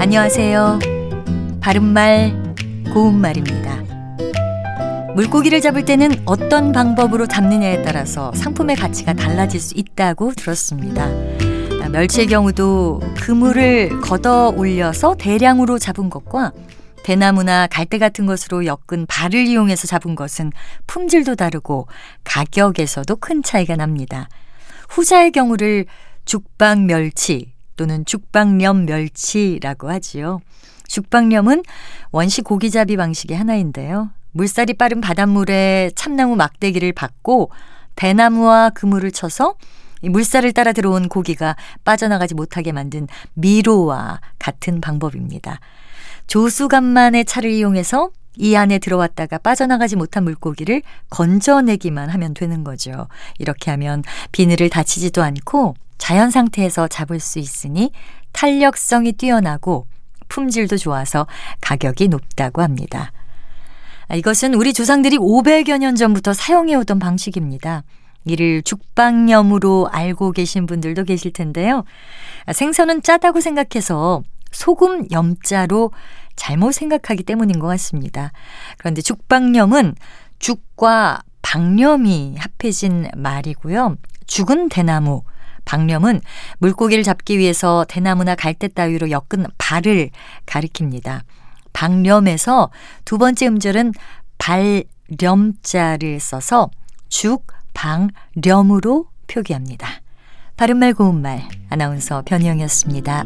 안녕하세요. 바른말, 고운말입니다. 물고기를 잡을 때는 어떤 방법으로 잡느냐에 따라서 상품의 가치가 달라질 수 있다고 들었습니다. 아, 멸치의 경우도 그물을 걷어 올려서 대량으로 잡은 것과 대나무나 갈대 같은 것으로 엮은 발을 이용해서 잡은 것은 품질도 다르고 가격에서도 큰 차이가 납니다. 후자의 경우를 죽방 멸치 또는 죽방염 멸치라고 하지요. 죽방염은 원시 고기잡이 방식의 하나인데요. 물살이 빠른 바닷물에 참나무 막대기를 받고 대나무와 그물을 쳐서 물살을 따라 들어온 고기가 빠져나가지 못하게 만든 미로와 같은 방법입니다. 조수간만의 차를 이용해서 이 안에 들어왔다가 빠져나가지 못한 물고기를 건져내기만 하면 되는 거죠. 이렇게 하면 비늘을 다치지도 않고 자연 상태에서 잡을 수 있으니 탄력성이 뛰어나고 품질도 좋아서 가격이 높다고 합니다. 아, 이것은 우리 조상들이 500여 년 전부터 사용해오던 방식입니다. 이를 죽방염으로 알고 계신 분들도 계실 텐데요. 아, 생선은 짜다고 생각해서 소금 염자로 잘못 생각하기 때문인 것 같습니다. 그런데 죽방염은 죽과 방염이 합해진 말이고요. 죽은 대나무, 방염은 물고기를 잡기 위해서 대나무나 갈대 따위로 엮은 발을 가리킵니다. 방렴에서 두 번째 음절은 발렴자를 써서 죽, 방, 렴으로 표기합니다. 바른말 고운말 아나운서 변희영이었습니다.